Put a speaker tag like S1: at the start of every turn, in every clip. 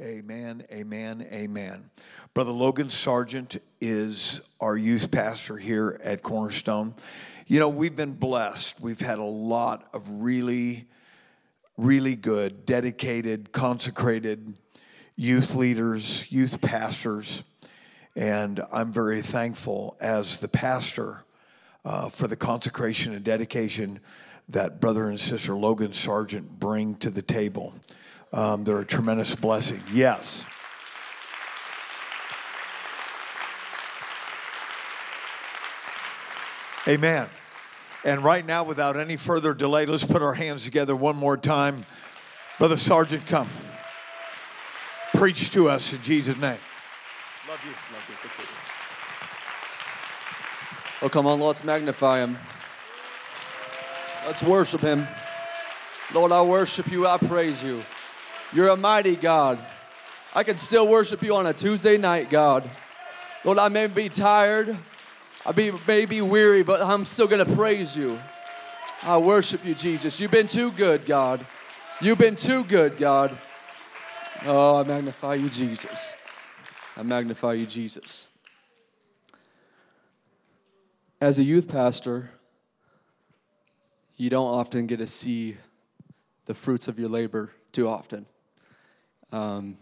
S1: Amen, amen, amen. Brother Logan Sargent is our youth pastor here at Cornerstone. You know, we've been blessed. We've had a lot of really, really good, dedicated, consecrated youth leaders, youth pastors, and I'm very thankful as the pastor uh, for the consecration and dedication that brother and sister Logan Sargent bring to the table. Um, they're a tremendous blessing. Yes. Amen. And right now, without any further delay, let's put our hands together one more time. Brother Sargent, come. Preach to us in Jesus' name. Love you. Love you.
S2: Oh, come on, let's magnify him. Let's worship him. Lord, I worship you. I praise you. You're a mighty God. I can still worship you on a Tuesday night, God. Lord, I may be tired. I be, may be weary, but I'm still going to praise you. I worship you, Jesus. You've been too good, God. You've been too good, God. Oh, I magnify you, Jesus. I magnify you, Jesus. As a youth pastor, you don't often get to see the fruits of your labor too often. Um,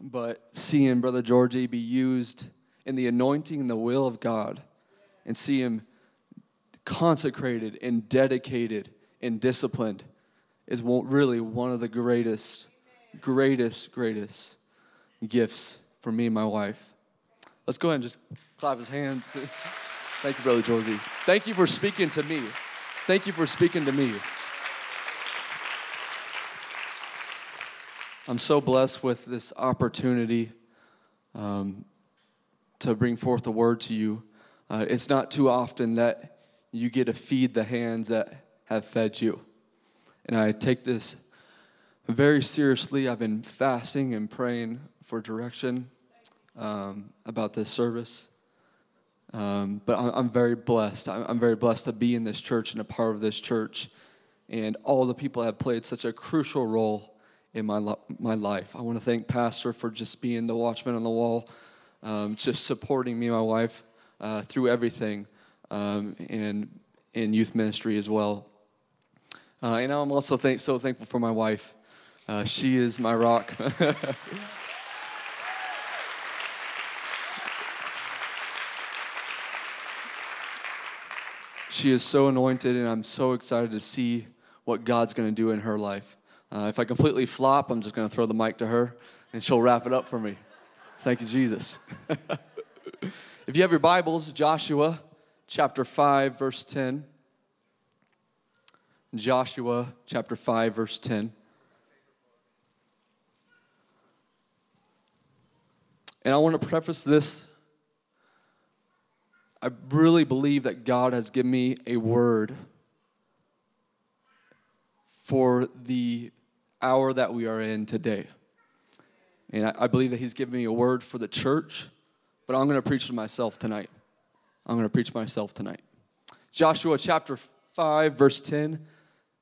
S2: but seeing Brother Georgie be used in the anointing and the will of God and see him consecrated and dedicated and disciplined is really one of the greatest, greatest, greatest gifts for me and my wife. Let's go ahead and just clap his hands. Thank you, Brother Georgie. Thank you for speaking to me. Thank you for speaking to me. I'm so blessed with this opportunity um, to bring forth the word to you. Uh, it's not too often that you get to feed the hands that have fed you. And I take this very seriously. I've been fasting and praying for direction um, about this service. Um, but I'm, I'm, very blessed. I'm, I'm very blessed to be in this church and a part of this church. And all the people have played such a crucial role in my, my life. I want to thank Pastor for just being the watchman on the wall, um, just supporting me my wife uh, through everything, um, and in youth ministry as well. Uh, and I'm also thank, so thankful for my wife. Uh, she is my rock. she is so anointed, and I'm so excited to see what God's going to do in her life. Uh, if I completely flop, I'm just going to throw the mic to her and she'll wrap it up for me. Thank you, Jesus. if you have your Bibles, Joshua chapter 5, verse 10. Joshua chapter 5, verse 10. And I want to preface this. I really believe that God has given me a word for the hour that we are in today. And I, I believe that He's given me a word for the church, but I'm going to preach to myself tonight. I'm going to preach myself tonight. Joshua chapter 5, verse 10.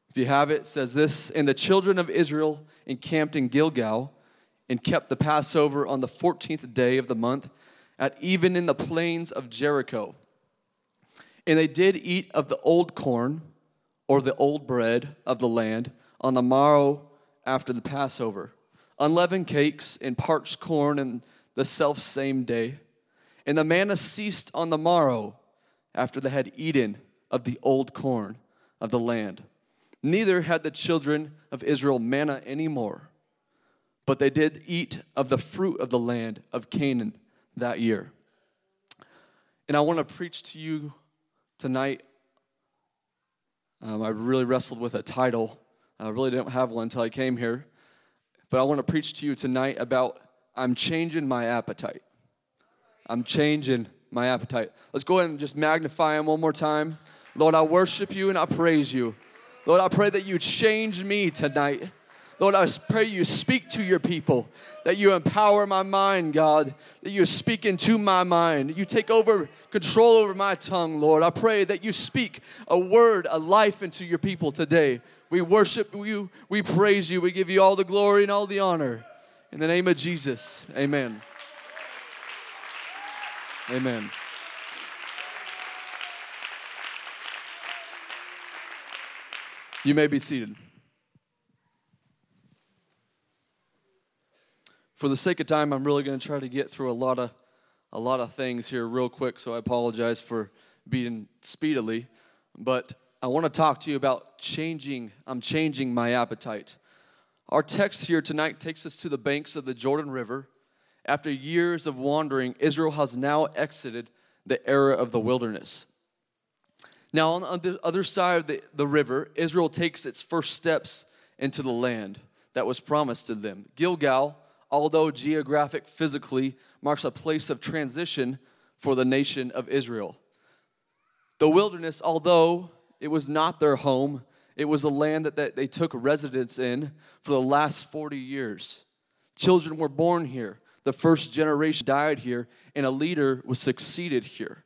S2: If you have it, says this And the children of Israel encamped in Gilgal and kept the Passover on the 14th day of the month, at even in the plains of Jericho. And they did eat of the old corn or the old bread of the land on the morrow after the Passover, unleavened cakes and parched corn in the self same day. And the manna ceased on the morrow after they had eaten of the old corn of the land. Neither had the children of Israel manna any more, but they did eat of the fruit of the land of Canaan that year. And I want to preach to you tonight. Um, I really wrestled with a title I really didn't have one until I came here. But I want to preach to you tonight about I'm changing my appetite. I'm changing my appetite. Let's go ahead and just magnify him one more time. Lord, I worship you and I praise you. Lord, I pray that you change me tonight. Lord, I pray you speak to your people, that you empower my mind, God, that you speak into my mind, you take over control over my tongue, Lord. I pray that you speak a word, a life into your people today. We worship you. We praise you. We give you all the glory and all the honor. In the name of Jesus, amen. Amen. You may be seated. For the sake of time, I'm really going to try to get through a lot of a lot of things here real quick, so I apologize for being speedily, but I want to talk to you about changing I'm changing my appetite. Our text here tonight takes us to the banks of the Jordan River. After years of wandering, Israel has now exited the era of the wilderness. Now, on the other side of the, the river, Israel takes its first steps into the land that was promised to them. Gilgal, although geographic physically, marks a place of transition for the nation of Israel. The wilderness, although it was not their home, it was a land that, that they took residence in for the last 40 years. Children were born here, the first generation died here, and a leader was succeeded here.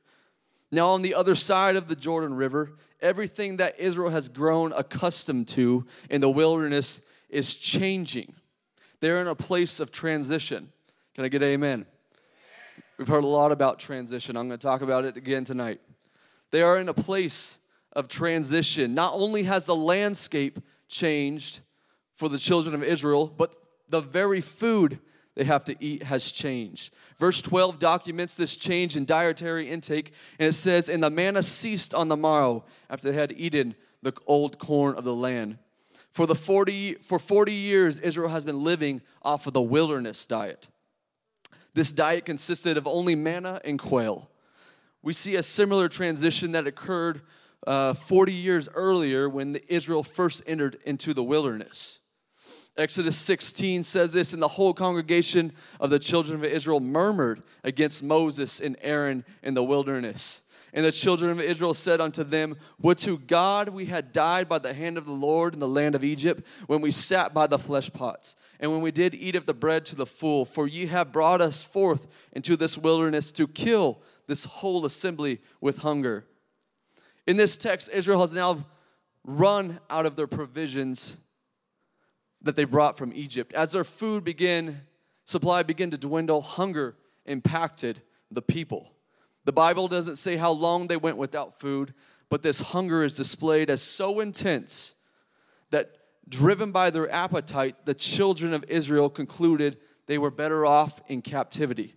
S2: Now, on the other side of the Jordan River, everything that Israel has grown accustomed to in the wilderness is changing. They're in a place of transition. Can I get amen? We've heard a lot about transition. I'm going to talk about it again tonight. They are in a place of transition. Not only has the landscape changed for the children of Israel, but the very food they have to eat has changed. Verse 12 documents this change in dietary intake, and it says, And the manna ceased on the morrow after they had eaten the old corn of the land. For, the 40, for 40 years, Israel has been living off of the wilderness diet. This diet consisted of only manna and quail. We see a similar transition that occurred uh, 40 years earlier when Israel first entered into the wilderness. Exodus 16 says this, and the whole congregation of the children of Israel murmured against Moses and Aaron in the wilderness. And the children of Israel said unto them, Would to God we had died by the hand of the Lord in the land of Egypt, when we sat by the flesh pots, and when we did eat of the bread to the full. For ye have brought us forth into this wilderness to kill this whole assembly with hunger. In this text, Israel has now run out of their provisions that they brought from Egypt. As their food began, supply began to dwindle, hunger impacted the people. The Bible doesn't say how long they went without food, but this hunger is displayed as so intense that driven by their appetite, the children of Israel concluded they were better off in captivity.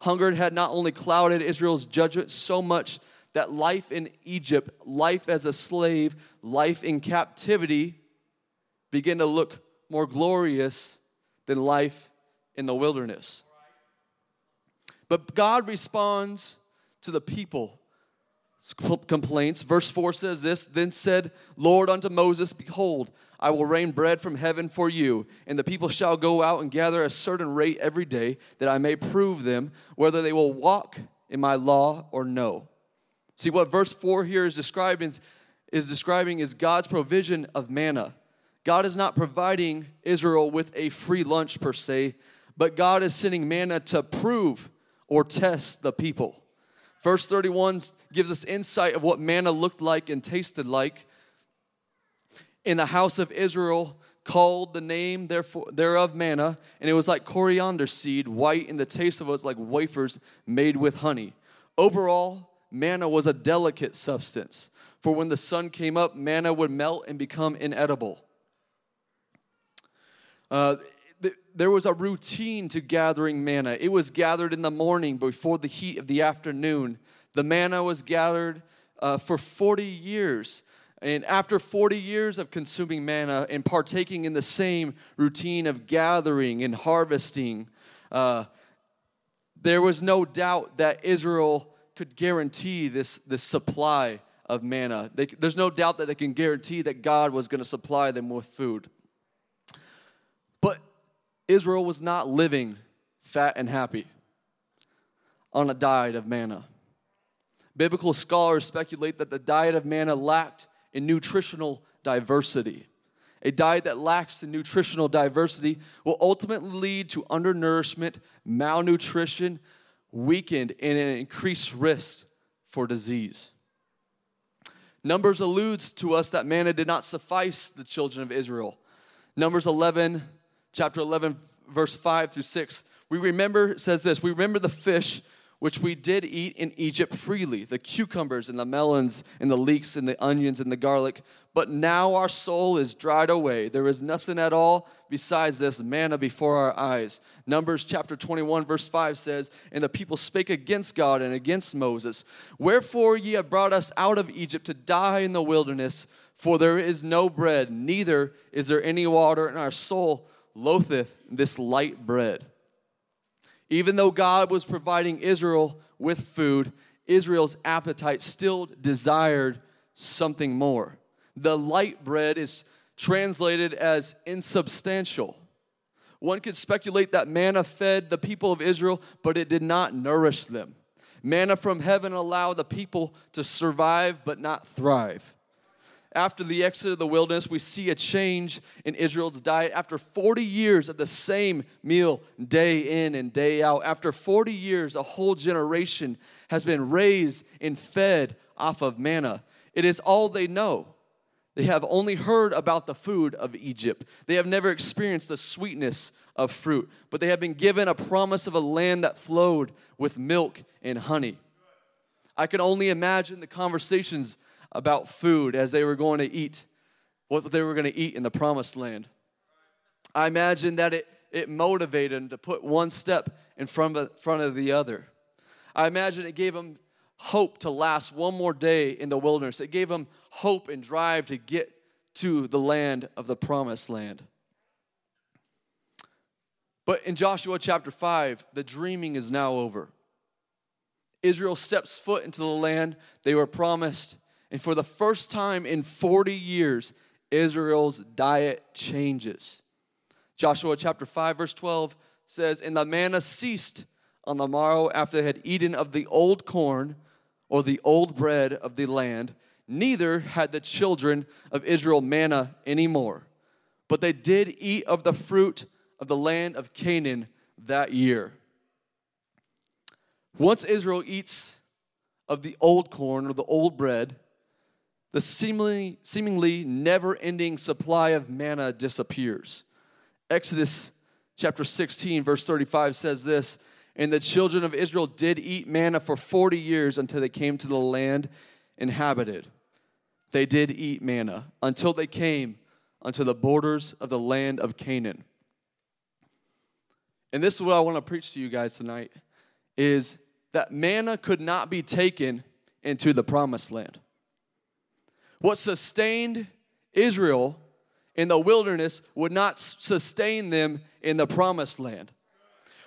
S2: Hunger had not only clouded Israel's judgment so much that life in Egypt, life as a slave, life in captivity began to look more glorious than life in the wilderness. But God responds to the people complaints. Verse 4 says this Then said Lord unto Moses, Behold, I will rain bread from heaven for you, and the people shall go out and gather a certain rate every day, that I may prove them whether they will walk in my law or no. See what verse 4 here is describing is describing is God's provision of manna. God is not providing Israel with a free lunch per se, but God is sending manna to prove or test the people. Verse 31 gives us insight of what manna looked like and tasted like. In the house of Israel, called the name thereof manna, and it was like coriander seed, white, and the taste of it was like wafers made with honey. Overall, manna was a delicate substance, for when the sun came up, manna would melt and become inedible. Uh, th- there was a routine to gathering manna. It was gathered in the morning before the heat of the afternoon. The manna was gathered uh, for 40 years. And after 40 years of consuming manna and partaking in the same routine of gathering and harvesting, uh, there was no doubt that Israel could guarantee this, this supply of manna. They, there's no doubt that they can guarantee that God was going to supply them with food. But Israel was not living fat and happy on a diet of manna. Biblical scholars speculate that the diet of manna lacked in nutritional diversity. A diet that lacks in nutritional diversity will ultimately lead to undernourishment, malnutrition, weakened, and an increased risk for disease. Numbers alludes to us that manna did not suffice the children of Israel. Numbers 11 chapter 11, verse 5 through 6. We remember, says this, we remember the fish which we did eat in Egypt freely, the cucumbers and the melons and the leeks and the onions and the garlic. But now our soul is dried away. There is nothing at all besides this manna before our eyes. Numbers chapter 21, verse 5 says, And the people spake against God and against Moses. Wherefore ye have brought us out of Egypt to die in the wilderness, for there is no bread, neither is there any water, and our soul loatheth this light bread. Even though God was providing Israel with food, Israel's appetite still desired something more. The light bread is translated as insubstantial. One could speculate that manna fed the people of Israel, but it did not nourish them. Manna from heaven allowed the people to survive but not thrive after the exit of the wilderness, we see a change in Israel's diet. After 40 years of the same meal, day in and day out, after 40 years, a whole generation has been raised and fed off of manna. It is all they know. They have only heard about the food of Egypt. They have never experienced the sweetness of fruit, but they have been given a promise of a land that flowed with milk and honey. I can only imagine the conversations about food as they were going to eat, what they were going to eat in the promised land. I imagine that it, it motivated them to put one step in front of, front of the other. I imagine it gave them hope to last one more day in the wilderness. It gave them hope and drive to get to the land of the promised land. But in Joshua chapter 5, the dreaming is now over. Israel steps foot into the land they were promised, and for the first time in 40 years, Israel's diet changes. Joshua chapter 5, verse 12 says, And the manna ceased on the morrow after they had eaten of the old corn or the old bread of the land. Neither had the children of Israel manna anymore, but they did eat of the fruit of the land of Canaan that year. Once Israel eats of the old corn or the old bread, the seemingly, seemingly never ending supply of manna disappears. Exodus chapter 16, verse 35 says this And the children of Israel did eat manna for 40 years until they came to the land inhabited. They did eat manna until they came unto the borders of the land of Canaan. And this is what I want to preach to you guys tonight is that manna could not be taken into the promised land. What sustained Israel in the wilderness would not sustain them in the promised land.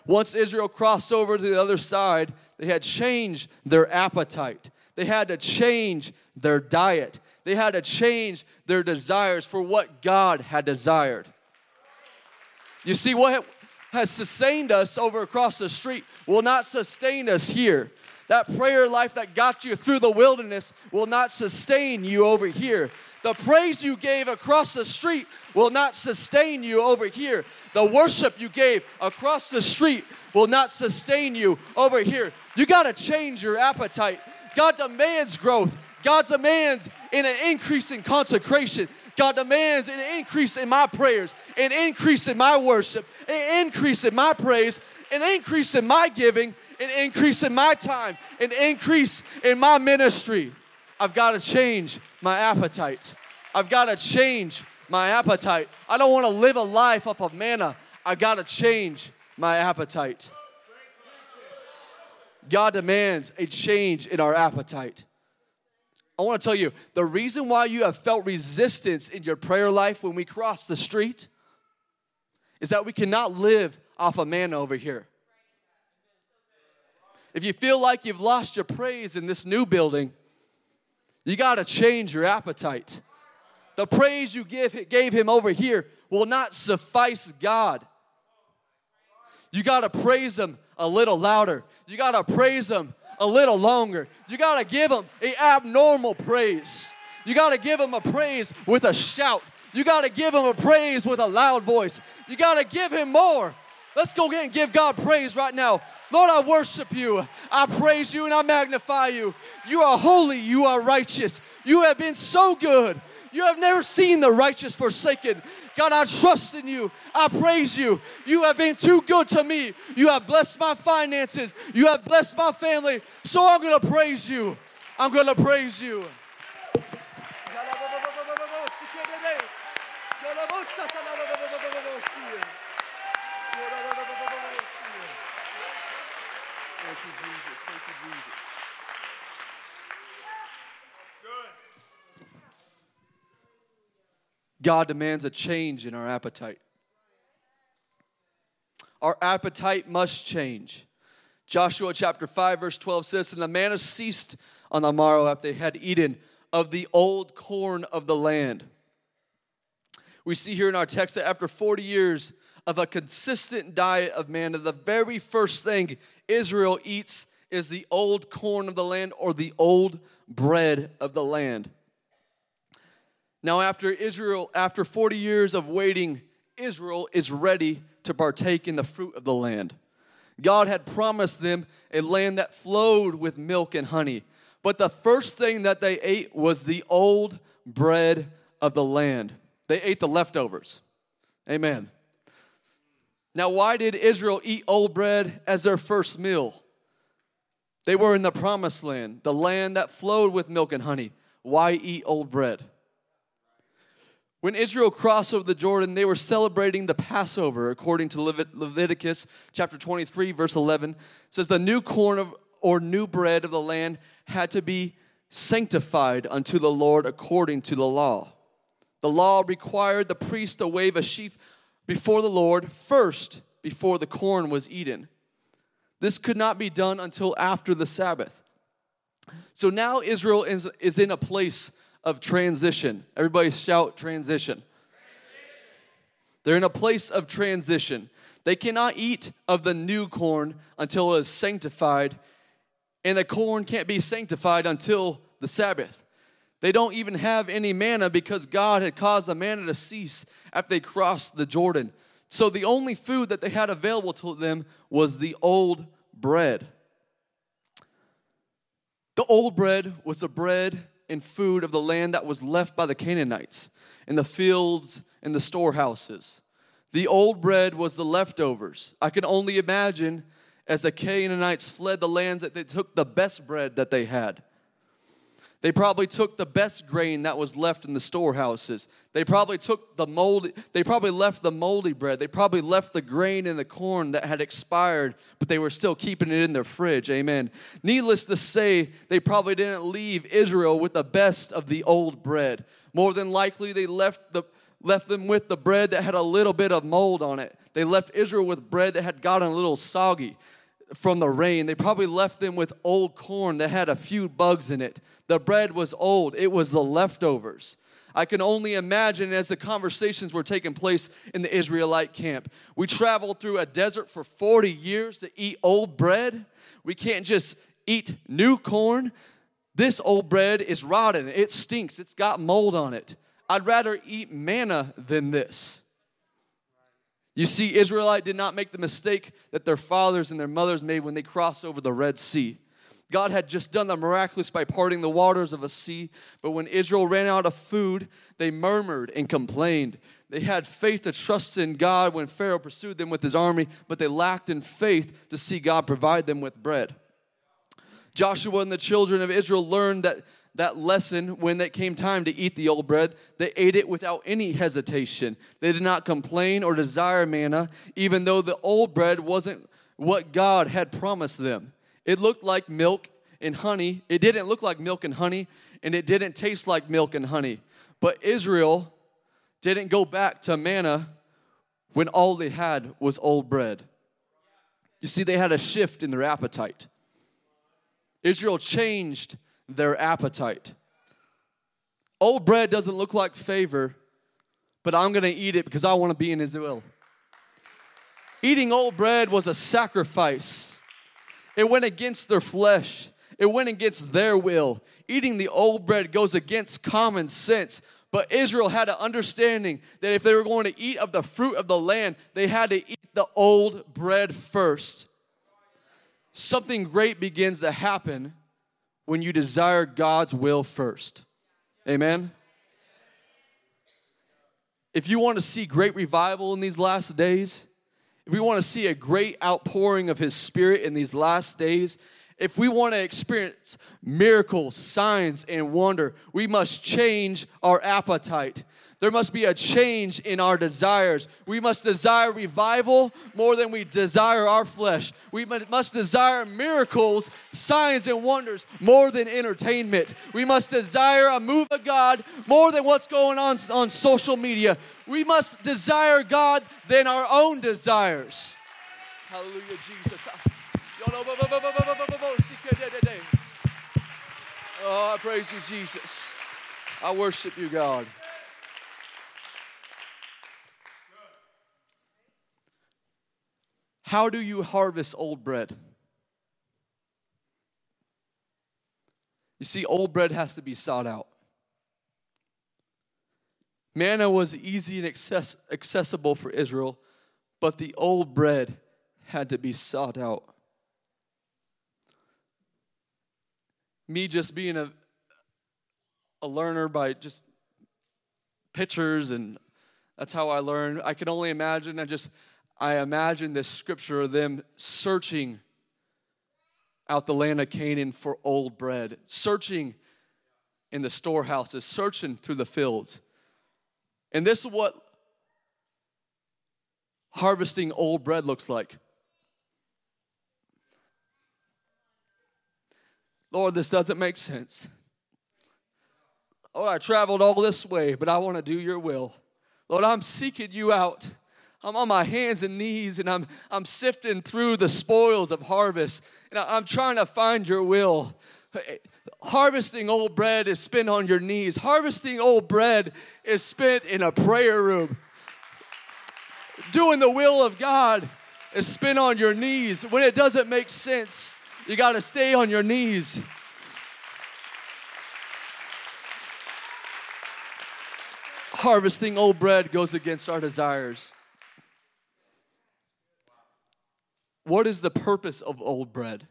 S2: Once Israel crossed over to the other side, they had changed their appetite. They had to change their diet. They had to change their desires for what God had desired. You see, what has sustained us over across the street will not sustain us here. That prayer life that got you through the wilderness will not sustain you over here. The praise you gave across the street will not sustain you over here. The worship you gave across the street will not sustain you over here. You got to change your appetite. God demands growth. God demands in an increase in consecration. God demands an increase in my prayers, an increase in my worship, an increase in my praise, an increase in my giving, an increase in my time, an increase in my ministry. I've got to change my appetite. I've got to change my appetite. I don't want to live a life off of manna. I've got to change my appetite. God demands a change in our appetite. I want to tell you the reason why you have felt resistance in your prayer life when we cross the street is that we cannot live off of manna over here. If you feel like you've lost your praise in this new building, you got to change your appetite. The praise you give, gave him over here will not suffice God. You got to praise him a little louder. You got to praise him a little longer. You got to give him an abnormal praise. You got to give him a praise with a shout. You got to give him a praise with a loud voice. You got to give him more. Let's go ahead and give God praise right now. Lord, I worship you. I praise you and I magnify you. You are holy. You are righteous. You have been so good. You have never seen the righteous forsaken. God, I trust in you. I praise you. You have been too good to me. You have blessed my finances. You have blessed my family. So I'm going to praise you. I'm going to praise you. Thank you, Jesus. Thank you, Jesus. God demands a change in our appetite. Our appetite must change. Joshua chapter 5, verse 12 says, And the manna ceased on the morrow after they had eaten of the old corn of the land. We see here in our text that after 40 years of a consistent diet of manna, the very first thing Israel eats is the old corn of the land or the old bread of the land. Now, after Israel, after 40 years of waiting, Israel is ready to partake in the fruit of the land. God had promised them a land that flowed with milk and honey. But the first thing that they ate was the old bread of the land. They ate the leftovers. Amen. Now, why did Israel eat old bread as their first meal? They were in the promised land, the land that flowed with milk and honey. Why eat old bread? When Israel crossed over the Jordan, they were celebrating the Passover, according to Leviticus chapter 23, verse 11. It says, The new corn of, or new bread of the land had to be sanctified unto the Lord according to the law. The law required the priest to wave a sheaf before the Lord first, before the corn was eaten. This could not be done until after the Sabbath. So now Israel is, is in a place of transition. Everybody shout transition. transition. They're in a place of transition. They cannot eat of the new corn until it is sanctified, and the corn can't be sanctified until the Sabbath. They don't even have any manna because God had caused the manna to cease after they crossed the Jordan. So the only food that they had available to them was the old bread. The old bread was the bread and food of the land that was left by the Canaanites in the fields and the storehouses. The old bread was the leftovers. I can only imagine as the Canaanites fled the lands that they took the best bread that they had. They probably took the best grain that was left in the storehouses. They probably took the moldy, they probably left the moldy bread. They probably left the grain and the corn that had expired, but they were still keeping it in their fridge. Amen. Needless to say, they probably didn't leave Israel with the best of the old bread. More than likely, they left the left them with the bread that had a little bit of mold on it. They left Israel with bread that had gotten a little soggy from the rain. They probably left them with old corn that had a few bugs in it. The bread was old, it was the leftovers. I can only imagine as the conversations were taking place in the Israelite camp. We traveled through a desert for 40 years to eat old bread. We can't just eat new corn. This old bread is rotten, it stinks, it's got mold on it. I'd rather eat manna than this. You see, Israelite did not make the mistake that their fathers and their mothers made when they crossed over the Red Sea. God had just done the miraculous by parting the waters of a sea, but when Israel ran out of food, they murmured and complained. They had faith to trust in God when Pharaoh pursued them with his army, but they lacked in faith to see God provide them with bread. Joshua and the children of Israel learned that that lesson when it came time to eat the old bread. They ate it without any hesitation. They did not complain or desire manna, even though the old bread wasn't what God had promised them. It looked like milk and honey. It didn't look like milk and honey, and it didn't taste like milk and honey. But Israel didn't go back to manna when all they had was old bread. You see, they had a shift in their appetite. Israel changed their appetite. Old bread doesn't look like favor, but I'm gonna eat it because I wanna be in His will. Eating old bread was a sacrifice. It went against their flesh, it went against their will. Eating the old bread goes against common sense. But Israel had an understanding that if they were going to eat of the fruit of the land, they had to eat the old bread first. Something great begins to happen when you desire God's will first. Amen? if you want to see great revival in these last days, if we want to see a great outpouring of His Spirit in these last days, if we want to experience miracles, signs, and wonder, we must change our appetite. There must be a change in our desires. We must desire revival more than we desire our flesh. We must desire miracles, signs, and wonders more than entertainment. We must desire a move of God more than what's going on on social media. We must desire God than our own desires. Hallelujah, Jesus. Oh, I praise you, Jesus. I worship you, God. How do you harvest old bread? You see, old bread has to be sought out. Manna was easy and access- accessible for Israel, but the old bread had to be sought out. Me just being a, a learner by just pictures, and that's how I learn. I can only imagine. I just I imagine this scripture of them searching out the land of Canaan for old bread, searching in the storehouses, searching through the fields. And this is what harvesting old bread looks like. Lord, this doesn't make sense. Oh, I traveled all this way, but I want to do your will. Lord, I'm seeking you out. I'm on my hands and knees and I'm, I'm sifting through the spoils of harvest and I'm trying to find your will. Harvesting old bread is spent on your knees. Harvesting old bread is spent in a prayer room. Doing the will of God is spent on your knees. When it doesn't make sense, you got to stay on your knees. Harvesting old bread goes against our desires. What is the purpose of old bread?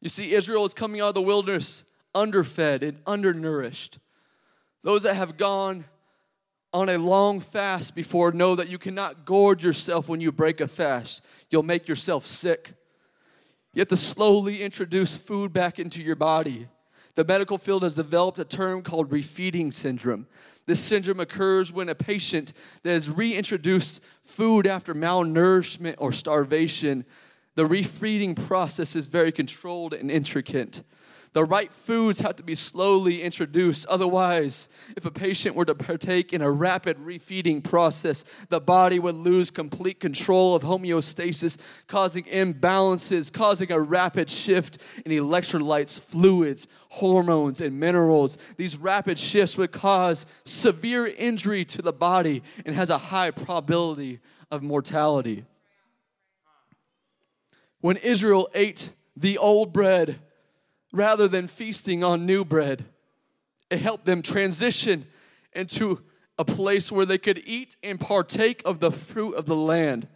S2: You see, Israel is coming out of the wilderness underfed and undernourished. Those that have gone on a long fast before know that you cannot gorge yourself when you break a fast. You'll make yourself sick. You have to slowly introduce food back into your body. The medical field has developed a term called refeeding syndrome. This syndrome occurs when a patient that is reintroduced food after malnourishment or starvation. The refeeding process is very controlled and intricate. The right foods have to be slowly introduced. Otherwise, if a patient were to partake in a rapid refeeding process, the body would lose complete control of homeostasis, causing imbalances, causing a rapid shift in electrolytes, fluids, hormones, and minerals. These rapid shifts would cause severe injury to the body and has a high probability of mortality. When Israel ate the old bread, rather than feasting on new bread. It helped them transition into a place where they could eat and partake of the fruit of the land.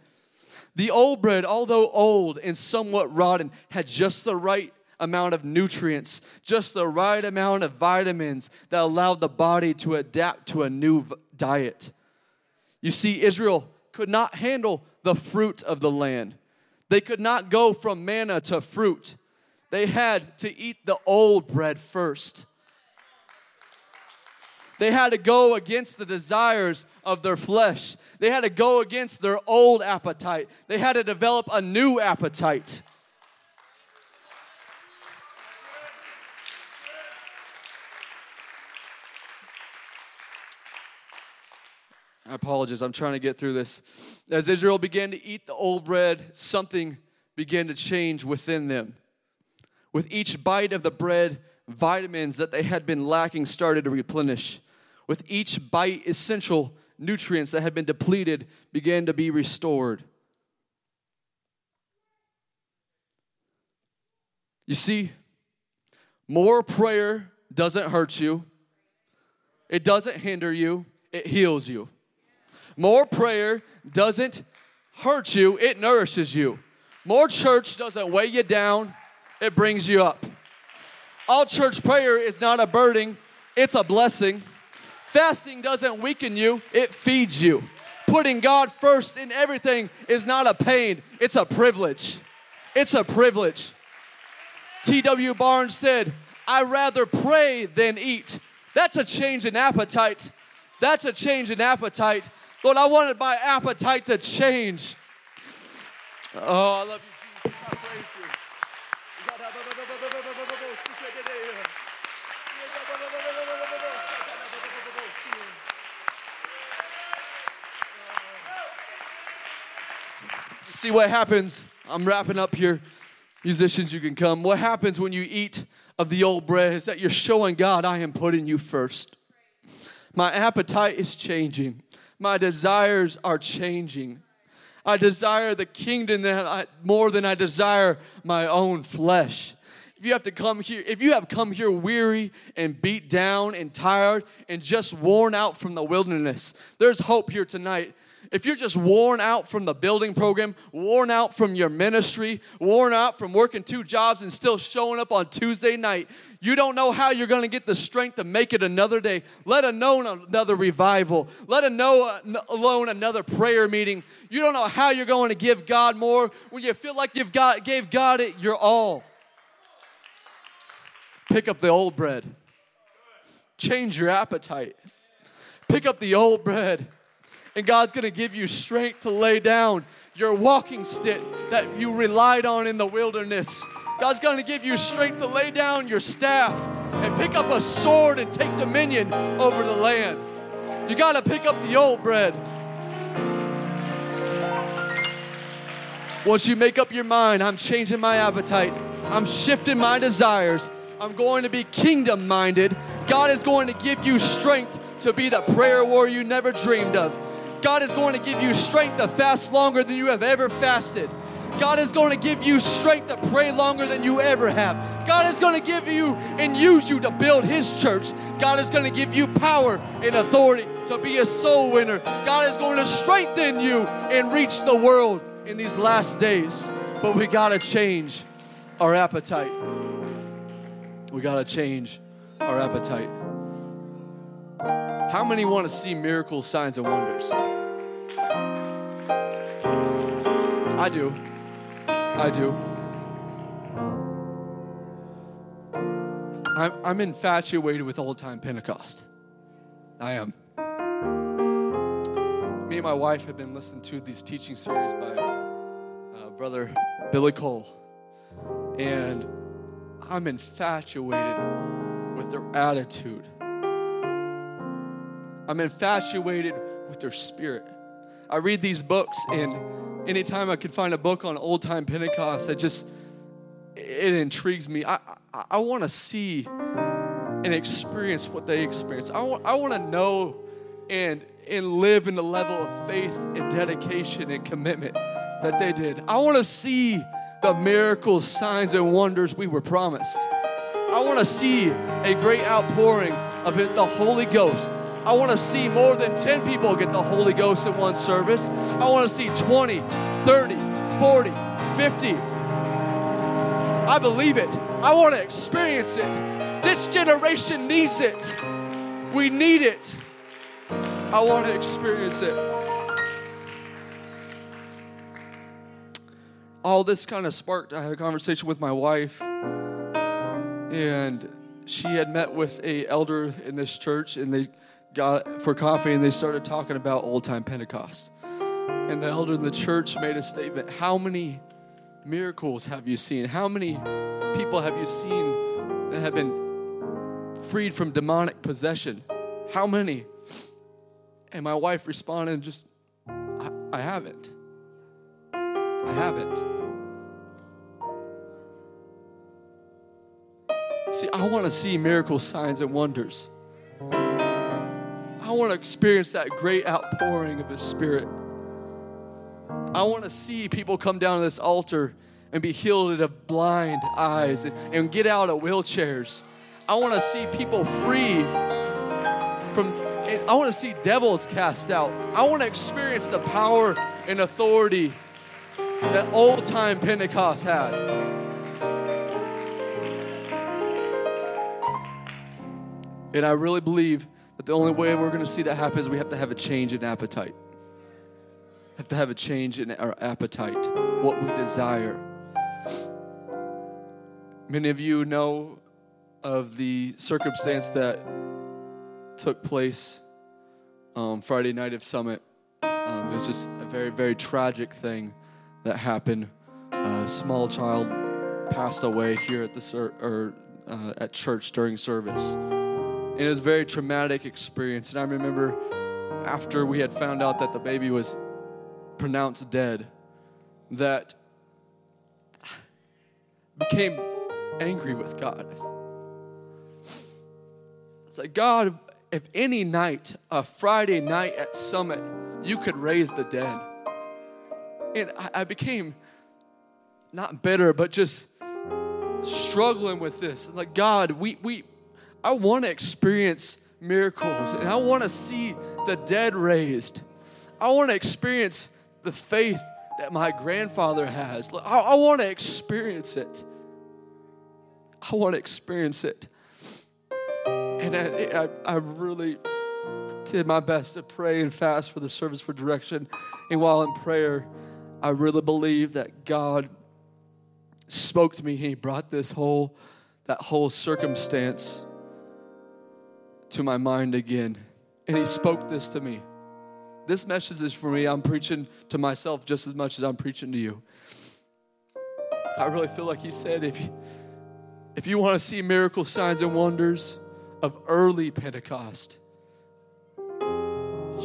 S2: The old bread, although old and somewhat rotten, had just the right amount of nutrients, just the right amount of vitamins that allowed the body to adapt to a new diet. You see, Israel could not handle the fruit of the land. They could not go from manna to fruit. They had to eat the old bread first. They had to go against the desires of their flesh. They had to go against their old appetite. They had to develop a new appetite. I apologize, I'm trying to get through this. As Israel began to eat the old bread, something began to change within them. With each bite of the bread, vitamins that they had been lacking started to replenish. With each bite, essential nutrients that had been depleted began to be restored. You see, more prayer doesn't hurt you, it doesn't hinder you, it heals you. More prayer doesn't hurt you, it nourishes you. More church doesn't weigh you down, it brings you up. All church prayer is not a burden, it's a blessing. Fasting doesn't weaken you, it feeds you. Putting God first in everything is not a pain, it's a privilege. It's a privilege. T.W. Barnes said, I rather pray than eat. That's a change in appetite. That's a change in appetite. Lord, I wanted my appetite to change. Oh, I love you, Jesus. I praise you. See what happens. I'm wrapping up here. Musicians, you can come. What happens when you eat of the old bread is that you're showing God, I am putting you first. My appetite is changing. My desires are changing. I desire the kingdom that I, more than I desire my own flesh. If you have to come here, if you have come here weary and beat down and tired and just worn out from the wilderness, there's hope here tonight if you're just worn out from the building program, worn out from your ministry, worn out from working two jobs and still showing up on Tuesday night, you don't know how you're going to get the strength to make it another day, let alone another revival, let uh, alone another prayer meeting. You don't know how you're going to give God more when you feel like you've got gave God it your all. Pick up the old bread. Change your appetite. Pick up the old bread and God's gonna give you strength to lay down your walking stick that you relied on in the wilderness. God's gonna give you strength to lay down your staff and pick up a sword and take dominion over the land. You gotta pick up the old bread. Once you make up your mind, I'm changing my appetite, I'm shifting my desires, I'm going to be kingdom minded. God is going to give you strength to be the prayer warrior you never dreamed of. God is going to give you strength to fast longer than you have ever fasted. God is going to give you strength to pray longer than you ever have. God is going to give you and use you to build His church. God is going to give you power and authority to be a soul winner. God is going to strengthen you and reach the world in these last days. But we got to change our appetite. We got to change our appetite. How many want to see miracles, signs, and wonders? I do. I do. I'm, I'm infatuated with old time Pentecost. I am. Me and my wife have been listening to these teaching series by uh, Brother Billy Cole. And I'm infatuated with their attitude I'm infatuated with their spirit. I read these books, and anytime I could find a book on old time Pentecost, it just it intrigues me. I I, I want to see and experience what they experience. I want I want to know and and live in the level of faith and dedication and commitment that they did. I want to see the miracles, signs, and wonders we were promised. I want to see a great outpouring of it, the Holy Ghost I want to see more than 10 people get the Holy Ghost in one service. I want to see 20, 30, 40, 50. I believe it. I want to experience it. This generation needs it. We need it. I want to experience it. All this kind of sparked. I had a conversation with my wife, and she had met with a elder in this church, and they got for coffee and they started talking about old time Pentecost. And the elder in the church made a statement How many miracles have you seen? How many people have you seen that have been freed from demonic possession? How many? And my wife responded, just, I, I haven't. I haven't. See, I want to see miracles, signs, and wonders. I want to experience that great outpouring of His Spirit. I want to see people come down to this altar and be healed of blind eyes and, and get out of wheelchairs. I want to see people free from, I want to see devils cast out. I want to experience the power and authority that old time Pentecost had. And I really believe But the only way we're going to see that happen is we have to have a change in appetite. Have to have a change in our appetite, what we desire. Many of you know of the circumstance that took place um, Friday night of Summit. Um, it was just a very, very tragic thing that happened. A small child passed away here at the or uh, at church during service. And it was a very traumatic experience. And I remember after we had found out that the baby was pronounced dead, that became angry with God. It's like, God, if any night, a Friday night at Summit, you could raise the dead. And I, I became not bitter, but just struggling with this. Like, God, we, we I want to experience miracles and I want to see the dead raised. I want to experience the faith that my grandfather has. I, I want to experience it. I want to experience it. And I, I, I really did my best to pray and fast for the service for direction. And while in prayer, I really believe that God spoke to me. He brought this whole, that whole circumstance to my mind again. And He spoke this to me. This message is for me. I'm preaching to myself just as much as I'm preaching to you. I really feel like He said, if you, if you want to see miracle signs and wonders of early Pentecost,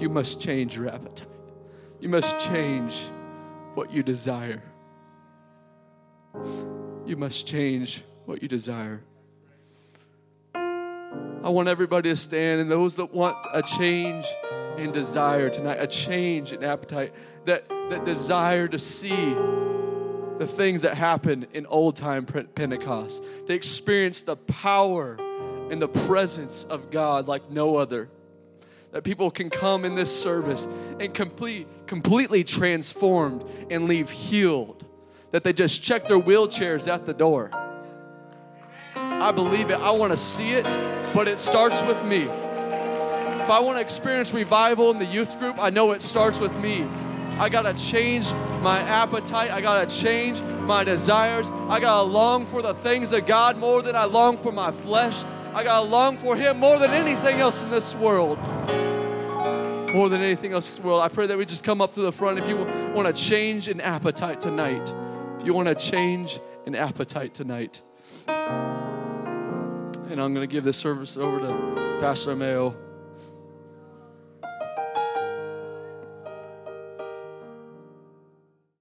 S2: you must change your appetite. You must change what you desire. You must change what you desire. I want everybody to stand, and those that want a change in desire tonight, a change in appetite, that, that desire to see the things that happened in old time Pentecost, to experience the power and the presence of God like no other. That people can come in this service and complete, completely transformed and leave healed. That they just check their wheelchairs at the door. I believe it. I want to see it, but it starts with me. If I want to experience revival in the youth group, I know it starts with me. I got to change my appetite. I got to change my desires. I got to long for the things of God more than I long for my flesh. I got to long for Him more than anything else in this world. More than anything else in this world. I pray that we just come up to the front if you want to change an appetite tonight. If you want to change an appetite tonight. And I'm going to give this service over to Pastor Mayo.